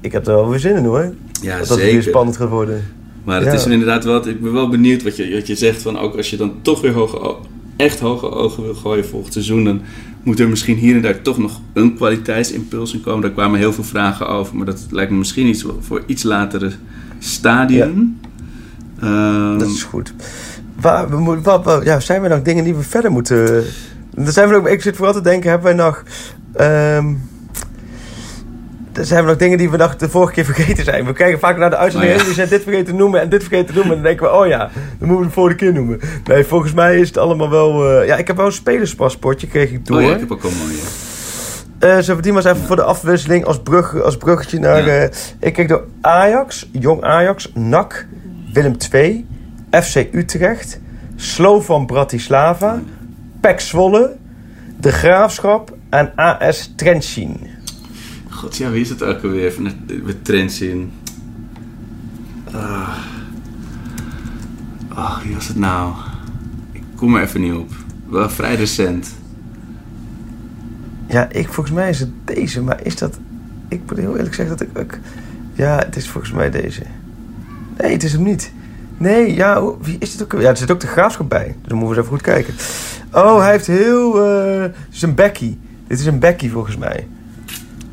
ik heb er wel weer zin in, hoor. ja, dat het weer zeker. spannend gaat worden. Maar het Ja. is er inderdaad wel. Ik ben wel benieuwd wat je, wat je zegt. Van ook als je dan toch weer hoge, echt hoge ogen wil gooien volgend seizoen. Dan moet er misschien hier en daar toch nog een kwaliteitsimpuls in komen. Daar kwamen heel veel vragen over. Maar dat lijkt me misschien iets voor iets latere stadium. Ehm, Dat is goed. Waar, ja, zijn er nog dingen die we verder moeten... Er zijn we nog, ik zit vooral te denken, hebben wij nog... ehm er zijn nog dingen die we nog de vorige keer vergeten zijn. We kijken vaak naar de uitzending Oh, en die zijn dit vergeten te noemen en dit vergeten te noemen. En dan denken we, oh ja, dan moeten we de volgende keer noemen. Nee, volgens mij is het allemaal wel... eh, ja, ik heb wel een spelerspaspoortje, kreeg ik door. oh ja, ik heb ook al mooie. We die maar eens even voor de afwisseling als, brug, als bruggetje naar... Ja. eh, ik kreeg door Ajax, Jong Ajax, NAC, Willem II, FC Utrecht, Slovan Bratislava, PEC Zwolle, De Graafschap en AS Trenčín. God, ja, wie is het ook alweer? Het- Met trends in. Ah, wie was het nou? Ik kom er even niet op. Wel vrij recent. Ja, ik, volgens mij is het deze, maar is dat... Ik moet heel eerlijk zeggen dat ik... ja, het is volgens mij deze. Nee, het is hem niet. Nee, ja, wie is het ook? Ja, er zit ook de graafschap bij. Dus dan moeten we eens even goed kijken. Oh, hij heeft heel... eh, het is een Becky. Dit is een Becky volgens mij.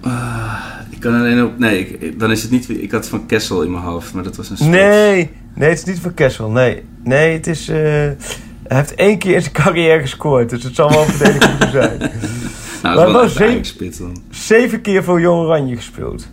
Ah, ik kan alleen op. Nee, ik- dan is het niet. Ik had van Kessel in mijn hoofd, maar dat was een spits. Nee, nee, het is niet van Kessel. Nee, nee het is... eh, hij heeft één keer in zijn carrière gescoord. Dus het zal wel een moeten zijn. Nou, Maar wel zeven- dan. Zeven keer voor Jong Oranje gespeeld.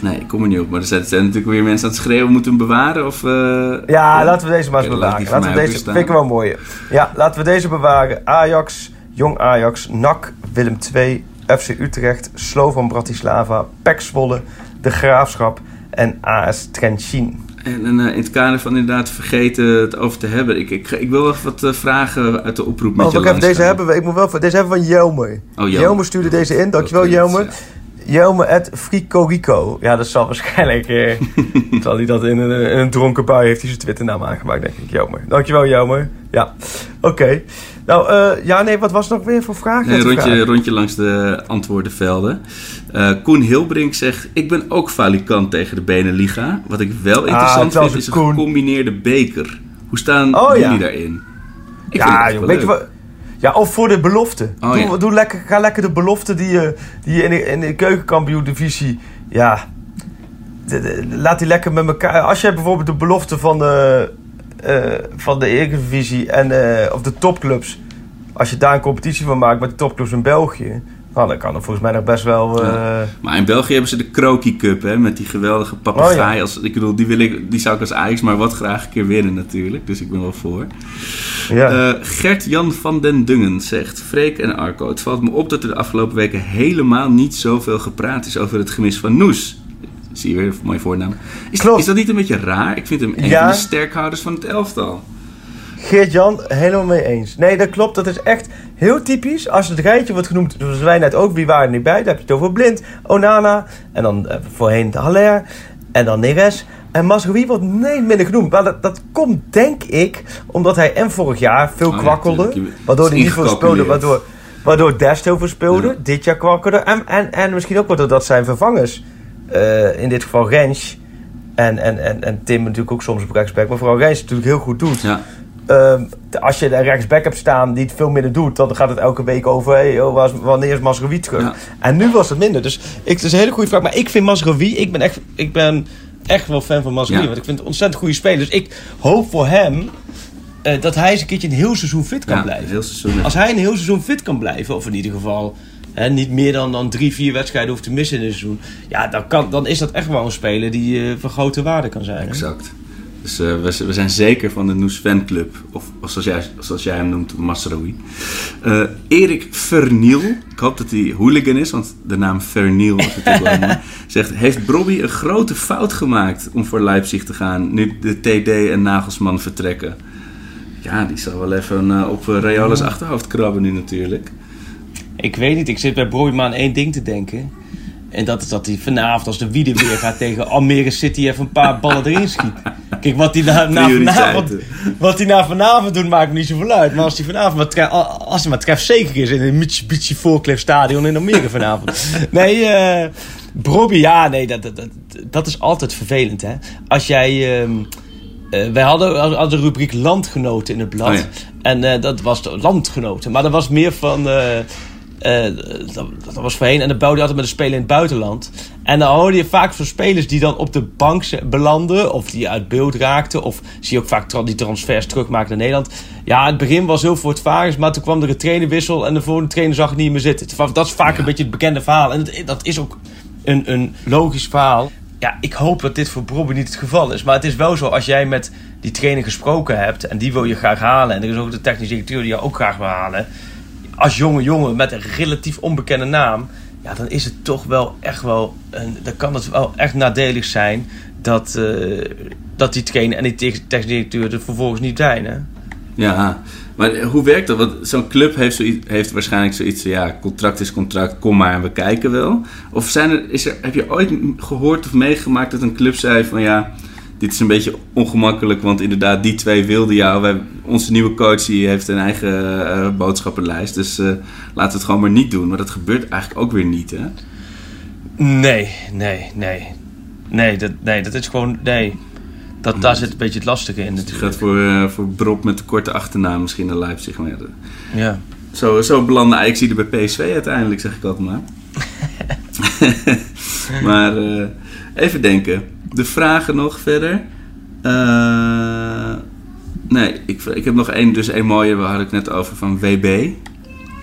Nee, ik kom er niet op. Maar er zijn, natuurlijk weer mensen aan het schreeuwen. Moeten we hem bewaren? Of, eh, Ja, laten we deze maar eens bewaren. Laten we deze, vind ik wel mooi. Ja, laten we deze bewaren. Ajax, Jong Ajax, NAC, Willem II, FC Utrecht, Slovan Bratislava, PEC Zwolle, De Graafschap en AS Trenčín. En, en, eh, in het kader van inderdaad vergeten het over te hebben. Ik, ik, ik wil even wat eh, vragen uit de oproep met ook even deze hebben, we- ik moet wel, deze hebben we van Jelmer. Oh, Jelmer. Jelmer stuurde deze in, dankjewel Jelmer. Jelmer at Fricorico. Ja, dat zal waarschijnlijk... Eh, zal hij dat in een, in een dronken bui heeft hij zijn Twitternaam aangemaakt, denk ik. Jelmer. Dankjewel Jelmer. Ja, oké. Nou, eh, ja, nee, wat was nog weer voor vragen? Nee, rondje, vragen? rondje langs de antwoordenvelden. Eh, Koen Hilbrink zegt... Ik ben ook falikant tegen de Beneliga. Wat ik wel interessant terwijl vind is een Koen- gecombineerde beker. Hoe staan Oh, jullie ja. daarin? Ik ja, joh, weet je wat? Ja, of voor de belofte. Oh, doe, ja. doe lekker, ga lekker de belofte die je, die je in de, in de keukenkampioen-divisie... Ja, de- de- laat die lekker met elkaar... Als je bijvoorbeeld de belofte van de, van de Eredivisie en, eh, of de topclubs... Als je daar een competitie van maakt met de topclubs in België... Nou, dan kan er volgens mij nog best wel... eh, Maar in België hebben ze de Kroki Cup, hè, met die geweldige papegaai. Oh, als, ik bedoel, die, wil ik, die zou ik als Ajax maar wat graag een keer winnen natuurlijk. Dus ik ben wel voor. ja. Eh, Gert-Jan van den Dungen zegt... Freek en Arco, het valt me op dat er de afgelopen weken helemaal niet zoveel gepraat is over het gemis van Noes. Zie je weer, een mooie voornaam. Is, Klopt. is dat niet een beetje raar? Ik vind hem een Ja. van de sterkhouders van het elftal. Geert-Jan, helemaal mee eens. Nee, dat klopt. Dat is echt heel typisch. Als het rijtje wordt genoemd, zoals wij net ook, wie waren er niet bij? Dan heb je het over Blind, Onana en dan uh, voorheen Haller en dan Neres. En Masrowi wordt nee minder genoemd. Maar dat, dat komt, denk ik, omdat hij en vorig jaar veel Oh kwakkelde. waardoor hij niet veel speelde, waardoor, waardoor Dest heel veel speelde. Ja. Dit jaar kwakkelde. En, en, en misschien ook wel doordat zijn vervangers, eh, in dit geval Rens en, en, en, en Tim natuurlijk ook soms op rechtsback, maar vooral Rens natuurlijk heel goed doet. Ja, Ehm, als je een rechtsback hebt staan die het veel minder doet, dan gaat het elke week over hey, oh, was- wanneer is Masrowi terug? Ja. En nu was het minder. Dus ik, het is een hele goede vraag. Maar ik vind Masrowi, ik ben echt, ik ben echt wel fan van Masrowi. Ja. Want ik vind het een ontzettend goede speler. Dus ik hoop voor hem eh, dat hij eens een keertje een heel seizoen fit kan ja blijven. heel seizoen. Als hij een heel seizoen fit kan blijven, of in ieder geval hè, niet meer dan, dan drie, vier wedstrijden hoeft te missen in een seizoen. Ja, dan, kan, dan is dat echt wel een speler die eh, van grote waarde kan zijn. hè? Exact. Dus eh, we, we zijn zeker van de Noes Fanclub, of, of zoals, jij, zoals jij hem noemt, Masraoui. Eh Erik Verniel, ik hoop dat hij hooligan is, want de naam Verniel is natuurlijk wel mooi, zegt... Heeft Brobby een grote fout gemaakt om voor Leipzig te gaan, nu de TD en Nagelsman vertrekken? Ja, die zal wel even op Reala's achterhoofd krabben nu natuurlijk. Ik weet niet, ik zit bij Broeima aan één ding te denken. En dat is dat hij vanavond, als de Wiede weer gaat tegen Almere City, even een paar ballen erin schiet. Kijk, wat hij na, na vanavond, wat hij na vanavond doet, maakt me niet zoveel uit. Maar als hij vanavond maar, als hij maar trefzeker is in een Mitsubishi Voorclif Stadion in Almere vanavond. Nee, eh Brobby, ja, nee, dat, dat, dat, dat is altijd vervelend, hè. Als jij... eh, wij hadden, hadden de rubriek landgenoten in het blad. Oh ja. En eh, dat was de landgenoten. Maar dat was meer van... eh, dat, dat was voorheen. En dan bouwde je altijd met een speler in het buitenland. En dan hoorde je vaak van spelers die dan op de bank belanden. Of die uit beeld raakten. Of zie je ook vaak die transfers terugmaken naar Nederland. Ja, het begin was heel voortvarend. Maar toen kwam er een trainerwissel. En de volgende trainer zag het niet meer zitten. Dat is vaak een beetje het bekende verhaal. En dat is ook een, een logisch verhaal. Ja, ik hoop dat dit voor Brobby niet het geval is. Maar het is wel zo, als jij met die trainer gesproken hebt... en die wil je graag halen... en er is ook de technische directeur die je ook graag wil halen... als jonge jongen met een relatief onbekende naam... ja, dan is het toch wel echt wel... Een, dan kan het wel echt nadelig zijn... dat, eh, dat die trainer en die te- technische directeur er vervolgens niet zijn, hè? Ja, maar hoe werkt dat? Want zo'n club heeft, zoiets, heeft waarschijnlijk zoiets ja, contract is contract, kom maar en we kijken wel. Of zijn er, is er, heb je ooit gehoord of meegemaakt dat een club zei van... ja, dit is een beetje ongemakkelijk, want inderdaad, die twee wilden jou. Wij, onze nieuwe coach die heeft een eigen eh, boodschappenlijst, dus eh, laten we het gewoon maar niet doen. Maar dat gebeurt eigenlijk ook weer niet, hè? Nee, nee, nee. Nee, dat, nee, dat is gewoon... Nee. Dat, daar zit een beetje het lastige in Het gaat voor, eh, voor Brop met de korte achternaam misschien naar Leipzig. Maar ja. Zo, zo belandde Ajax hier bij PSV uiteindelijk, zeg ik altijd maar. maar even denken. De vragen nog verder. Eh, nee, ik, ik heb nog één, dus één mooie, waar had ik net over, van WB.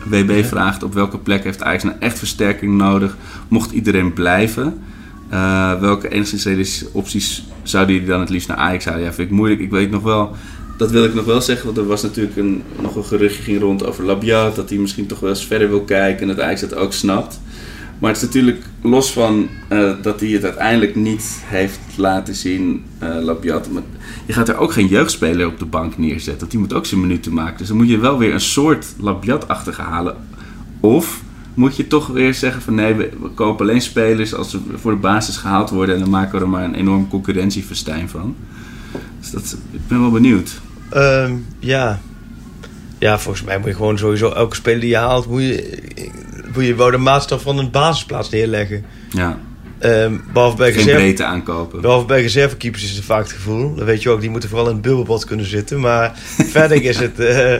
WB vraagt op welke plek heeft Ajax nou echt versterking nodig, mocht iedereen blijven. Eh, welke enigszins realistische opties zouden jullie dan het liefst naar Ajax halen? Ja, vind ik moeilijk. Ik weet nog wel, dat wil ik nog wel zeggen, want er was natuurlijk een, nog een geruchtje ging rond over Labiat, dat hij misschien toch wel eens verder wil kijken en dat Ajax dat ook snapt. Maar het is natuurlijk los van eh, dat hij het uiteindelijk niet heeft laten zien, eh Labiat. Maar je gaat er ook geen jeugdspeler op de bank neerzetten. Die moet ook zijn minuten maken. Dus dan moet je wel weer een soort Labiat-achtige halen. Of moet je toch weer zeggen van nee, we, kopen alleen spelers als ze voor de basis gehaald worden. En dan maken we er maar een enorm concurrentiefestijn van. Dus dat, ik ben wel benieuwd. Ehm, ja. Ja, volgens mij moet je gewoon sowieso elke speler die je haalt, moet je, je wel de maatstaf van een basisplaats neerleggen. Ja, Ehm, behalve, bij geen reserve, breedte aankopen. behalve bij reservekeepers is het vaak het gevoel. Dan weet je ook, die moeten vooral in het bubbelbad kunnen zitten. Maar verder is het... eh,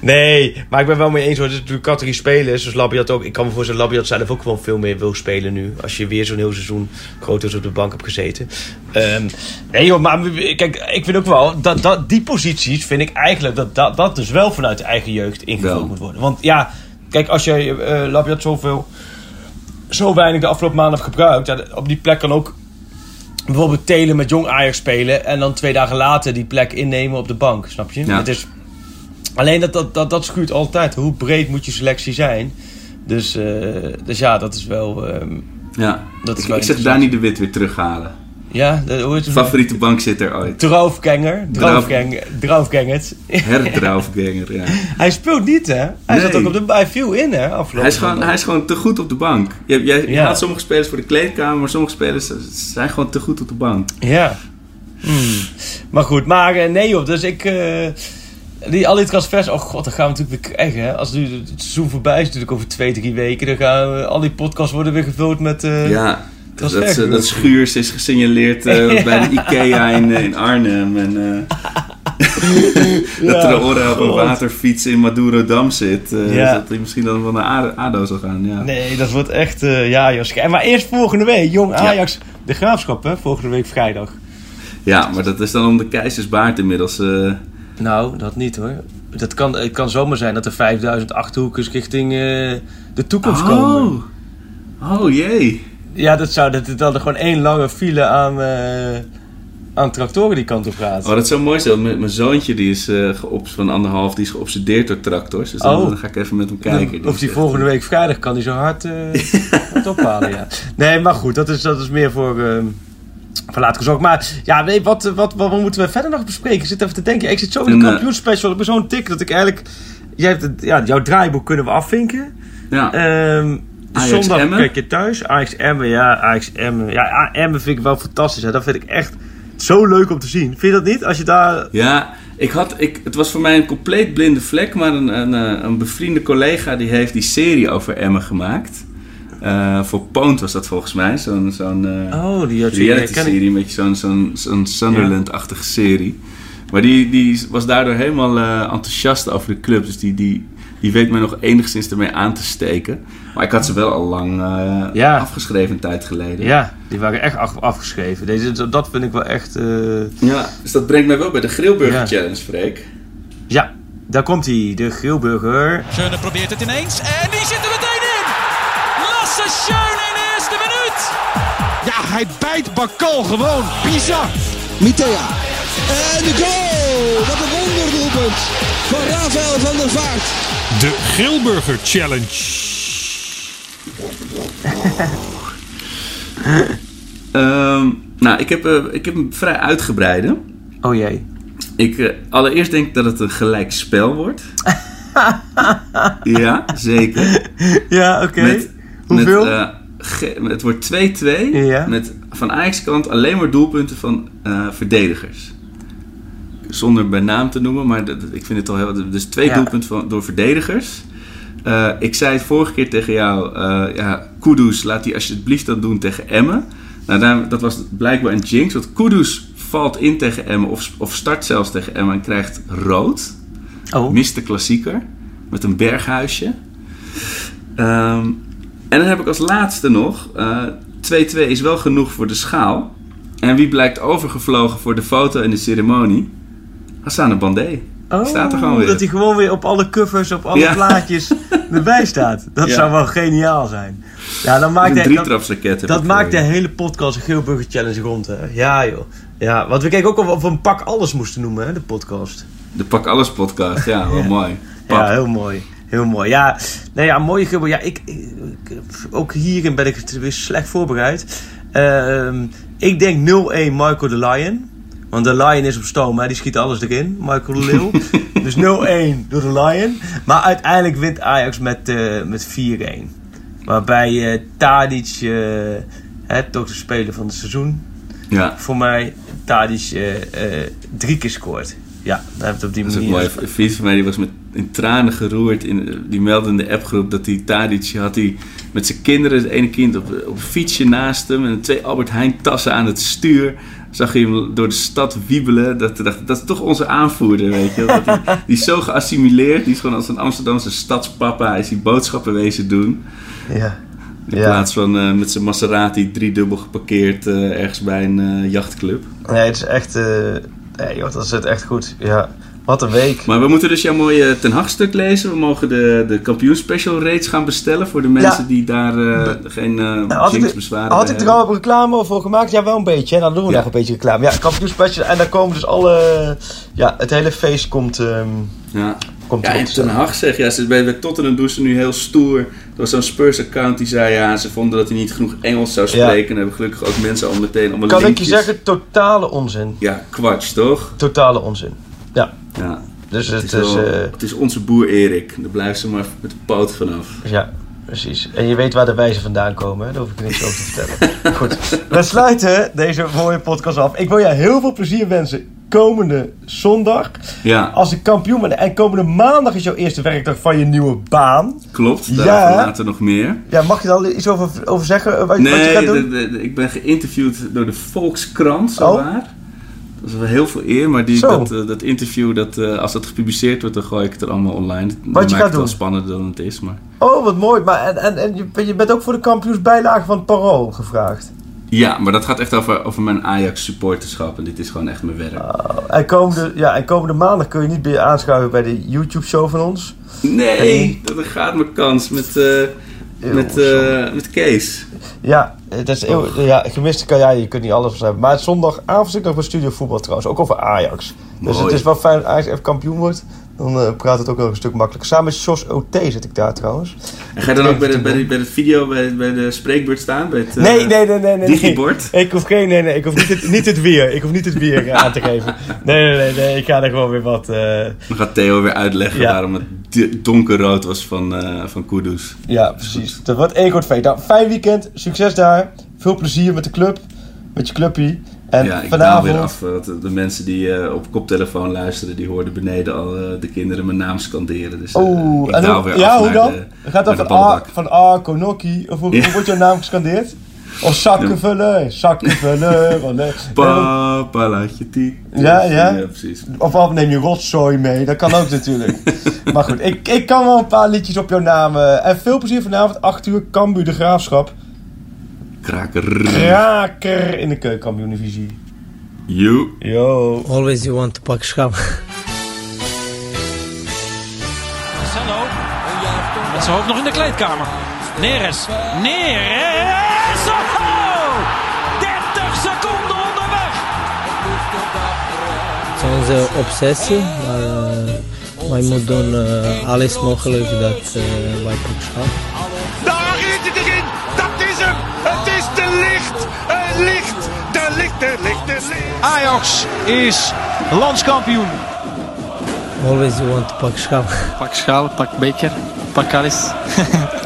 nee, maar ik ben wel mee eens hoor. Het is natuurlijk categorie spelers. Dus Labiat ook. Ik kan me voorstellen dat Labiat zelf ook gewoon veel meer wil spelen nu. Als je weer zo'n heel seizoen grootoos op de bank hebt gezeten. Ehm, nee joh, maar kijk, ik vind ook wel... Dat, dat, die posities vind ik eigenlijk dat, dat dat dus wel vanuit de eigen jeugd ingevuld moet worden. Want ja, kijk, als je eh Labiat zoveel... Zo weinig de afgelopen maanden hebt gebruikt. Ja, op die plek kan ook bijvoorbeeld Telen met jong Ajax spelen. En dan twee dagen later die plek innemen op de bank. Snap je? Ja. Het is, alleen dat, dat, dat, dat schuurt altijd. Hoe breed moet je selectie zijn? Dus, eh, dus ja, dat is wel... ehm, Ja, Dat is ik, wel ik zeg niet de Wit weer terughalen. Ja, de, hoe heet het? Favoriete bankzitter ooit. Draufganger. Draufganger. Draufgangers. Herdraufganger, ja. Hij speelt niet, hè? Hij, Nee. zat ook op de, hij viel in, hè? Afgelopen Hij is, gewoon, hij is gewoon te goed op de bank. Je, je, je Ja. haalt sommige spelers voor de kleedkamer, maar sommige spelers zijn gewoon te goed op de bank. Ja. Hmm. Maar goed, maar eh, nee joh, dus ik... eh, die, al die transfers, oh god, dat gaan we natuurlijk weer krijgen. Hè? Als nu het seizoen voorbij is, natuurlijk over twee, drie weken, dan gaan we, al die podcasts worden weer gevuld met... eh, Ja, Dat dat, Schuurs is gesignaleerd eh, Ja. bij de Ikea in, eh, in Arnhem. En eh, dat Ja, Traore op een waterfiets in Madurodam zit. eh, Ja. Dat hij misschien dan van naar ADO- zal gaan. Ja. Nee, dat wordt echt... eh, ja, schijn- Maar eerst volgende week, jong Ajax, de Graafschap, hè? Volgende week vrijdag. ja, maar dat is dan om de keizersbaard inmiddels. eh, Nou, dat niet hoor. Dat kan, het kan zomaar zijn dat er 5000 achterhoekers richting eh, de toekomst komen. oh. oh jee. Ja, dat zou dat het dan gewoon één lange file aan, eh, aan tractoren die kant op gaat. Oh, dat zou mooi zijn. Mijn, mijn zoontje die is geops van anderhalf, die is geobsedeerd door tractors. Dus dan, Oh. dan ga ik even met hem kijken. of die volgende week vrijdag kan die zo hard, eh, hard ophalen, ja. Nee, maar goed, dat is, dat is meer voor, eh voor later gezorgd. Maar ja, nee, wat, wat, wat, wat moeten we verder nog bespreken? Ik zit even te denken. Ik zit zo in de kampioenspecial. Ik ben zo'n tik dat ik eigenlijk... Jij hebt het, ja, jouw draaiboek kunnen we afvinken. Ja. Ajax zondag Emmen? kijk je thuis. Ajax Emmen, ja. Ajax Emmen. Ja, Emmen vind ik wel fantastisch. Hè. Dat vind ik echt zo leuk om te zien. Vind je dat niet? Als je daar... Ja, ik had, ik, het was voor mij een compleet blinde vlek, maar een, een, eh, een bevriende collega die heeft die serie over Emmen gemaakt. Eh, voor Poont was dat volgens mij, zo'n zo'n eh, Oh, die had reality ken ik- serie, een beetje zo'n zo'n zo'n Sunderland-achtige serie. Maar die, die was daardoor helemaal eh, enthousiast over de club, dus die, die, die weet mij nog enigszins ermee aan te steken. Maar ik had ze wel al lang eh, Ja. afgeschreven een tijd geleden. Ja, die waren echt af- afgeschreven. Deze, dat vind ik wel echt... eh, Ja, dus dat brengt mij wel bij de Grillburger Ja. Challenge, Freek. Ja, daar komt hij. De Grilburger. Schöne probeert het ineens en die zit er meteen in. Lasse Schöne in de eerste minuut. Ja, hij bijt Bakal gewoon. Bizar. Mitea. En de goal! Wat een wonderdoelpunt van Rafael van der Vaart. De Grillburger Challenge. Ehm, nou, ik heb, eh, ik heb een vrij uitgebreide. Oh jee. Ik, eh, allereerst denk ik dat het een gelijk spel wordt. ja, zeker. Ja, oké. Met, Hoeveel? Met, eh, het wordt 2-2. Ja. Met van Ajax kant alleen maar doelpunten van eh, verdedigers. Zonder bij naam te noemen, maar dat- ik vind het al heel... Dus twee Ja. doelpunten van, door verdedigers. Eh, ik zei het vorige keer tegen jou. eh ja, Kudus, laat die alsjeblieft dat doen tegen Emmen. Nou, daar, dat was blijkbaar een jinx. Want Kudus valt in tegen Emmen of, of start zelfs tegen Emmen en krijgt rood. oh. Mist de klassieker. Met een berghuisje. Ehm, en dan heb ik als laatste nog... eh, 2-2 is wel genoeg voor de schaal. En wie blijkt overgevlogen voor de foto en de ceremonie? Hassane Bandé. Oh, staat er gewoon weer. Dat hij gewoon weer op alle covers, op alle Ja. plaatjes erbij staat. Dat Ja. zou wel geniaal zijn. Ja, dan maakt Een de, dat, dat maakt de hele podcast een Geelburger Challenge rond, hè? Ja, joh. Ja, want we keken ook of we een pak alles moesten noemen, hè, de podcast. De Pak Alles podcast. Ja, wel Ja. mooi. Ja, heel mooi. Heel mooi. Ja, nou ja, mooie Geelburger. Ja, ik, ik- ook hierin ben ik weer slecht voorbereid. Ehm, ik denk 0-1 Michael de Lion. Want de Lion is op stoom, hè? die schiet alles erin. Michael Leeuw. dus 0-1 door de Lion. Maar uiteindelijk wint Ajax met, eh, met 4-1. Waarbij eh Tadic, eh, hè, toch de speler van het seizoen, Ja, voor mij Tadic drie keer scoort. Ja, je het op die dat is ook manier. mooi. Vriend van mij die was met in tranen geroerd. In, die meldde in de appgroep dat die Tadic had hij met zijn kinderen, het ene kind op, op een fietsje naast hem en twee Albert Heijn tassen aan het stuur. Zag je hem door de stad wiebelen. Dat, dat, dat is toch onze aanvoerder, weet je. Dat die, die is zo geassimileerd. Die is gewoon als een Amsterdamse stadspapa. Is die boodschappen wezen doen. Ja. In Ja. plaats van eh, met zijn Maserati driedubbel geparkeerd eh, ergens bij een eh, jachtclub. Nee, het is echt. nee, joh, dat zit echt goed. Ja, wat een week. Maar we moeten dus jouw mooie Ten Hag stuk lezen. We mogen de, de kampioenspecial reeds gaan bestellen voor de mensen Ja. die daar eh, geen uh, Nou, had ik, had er al reclame voor gemaakt? Ja, wel een beetje. Hè? Dan doen we Ja. nog een beetje reclame. Ja, kampioen special. En dan komen dus alle... Ja, het hele feest komt, ehm, Ja. komt Ja, en Ten. Hag zegt, ja, ze, bij, bij Tottenham doen ze nu heel stoer. Er was zo'n Spurs-account die zei, ja, ze vonden dat hij niet genoeg Engels zou Ja. spreken. En hebben gelukkig ook mensen al meteen allemaal Kan ik je zeggen, totale onzin. Ja, kwats, toch? Totale onzin. Ja, Ja. dus Het het is, is... wel- eh, het is onze boer Erik. Daar blijft ze maar met de poot vanaf. Ja, precies. En je weet waar de wijzen vandaan komen, hè? daar hoef ik niks over te vertellen. Goed, we sluiten deze mooie podcast af. Ik wil jou heel veel plezier wensen komende zondag. Ja, Als de kampioen bent. En komende maandag is jouw eerste werkdag van je nieuwe baan. klopt. Daarover Ja. later nog meer. Ja, mag je daar al iets over, over zeggen? Wat, wat je Nee, gaat doen? de- de- ik ben geïnterviewd door de Volkskrant, Oh. zowaar. Dat is wel heel veel eer, maar die, Zo. dat, eh, dat interview, dat, eh, als dat gepubliceerd wordt, dan gooi ik het er allemaal online. Dat je maakt gaat het wel doen? spannender dan het is, maar... Oh, wat mooi. Maar, en, en, en je, je bent ook voor de kampioensbijlage van het Parool gevraagd. Ja, maar dat gaat echt over, over mijn Ajax-supporterschap en dit is gewoon echt mijn werk. En komende, ja, en komende maandag kun je niet meer aanschuiven bij de YouTube-show van ons. Nee, dat gaat mijn kans met, eh, met, eh, met Kees. Ja, dat is eeuw- ja, gemiste kan jij, je kunt niet alles hebben. Maar het zondagavond zit ik nog bij Studio Voetbal trouwens, ook over Ajax. Dus Mooi. het is wel fijn dat Ajax even kampioen wordt. Dan eh, praat het ook wel een stuk makkelijker. Samen met Jos OT zit ik daar trouwens. En ga je dan ook bij de, bij de, bij de video, bij, bij de spreekbeurt staan? Bij het, eh, Nee, nee, nee, nee. nee digibord? Nee. Ik hoef geen, nee, nee. Ik hoef niet het, niet het weer. Ik hoef niet het weer eh, aan te geven. Nee, nee, nee, nee. Ik ga er gewoon weer wat... Dan gaat Theo weer uitleggen waarom het donkerrood was van, van Kudus. Ja, precies. Dat wordt één kort feest. Nou, fijn weekend. Succes daar. Veel plezier met de club. Met je clubpie. En ja, ik vanavond... weer af. de- mensen die eh, op koptelefoon luisteren, die hoorden beneden al eh, de kinderen mijn naam scanderen. Dus eh, ik en hoe, weer ja, af hoe dan? de- Gaat dat van A, van A, Konoki? Of hoe, Ja. hoe wordt jouw naam gescandeerd? Of zakken vullen, zakken vullen. wat leuk. Papa, laat je tiet. Ja, ja. Ja, precies. Of al neem je rotzooi mee, dat kan ook natuurlijk. Maar goed, ik, ik kan wel een paar liedjes op jouw naam. en veel plezier vanavond, 8 uur, Cambuur de Graafschap. Kraker. Kraker in de keukenkampioen-divisie. You. Yo. Always you want to pak schap. Marcelo. Met zijn hoofd nog in de kleedkamer. Neres. Neres. Oh! 30 seconden onderweg. Het is onze obsessie, maar eh, wij moeten doen eh, alles mogelijk dat eh, wij pak schap. De licht, de licht, de licht. Ajax is landskampioen. Always you want to pak schap. Pak schaal, pak beker, pak alles.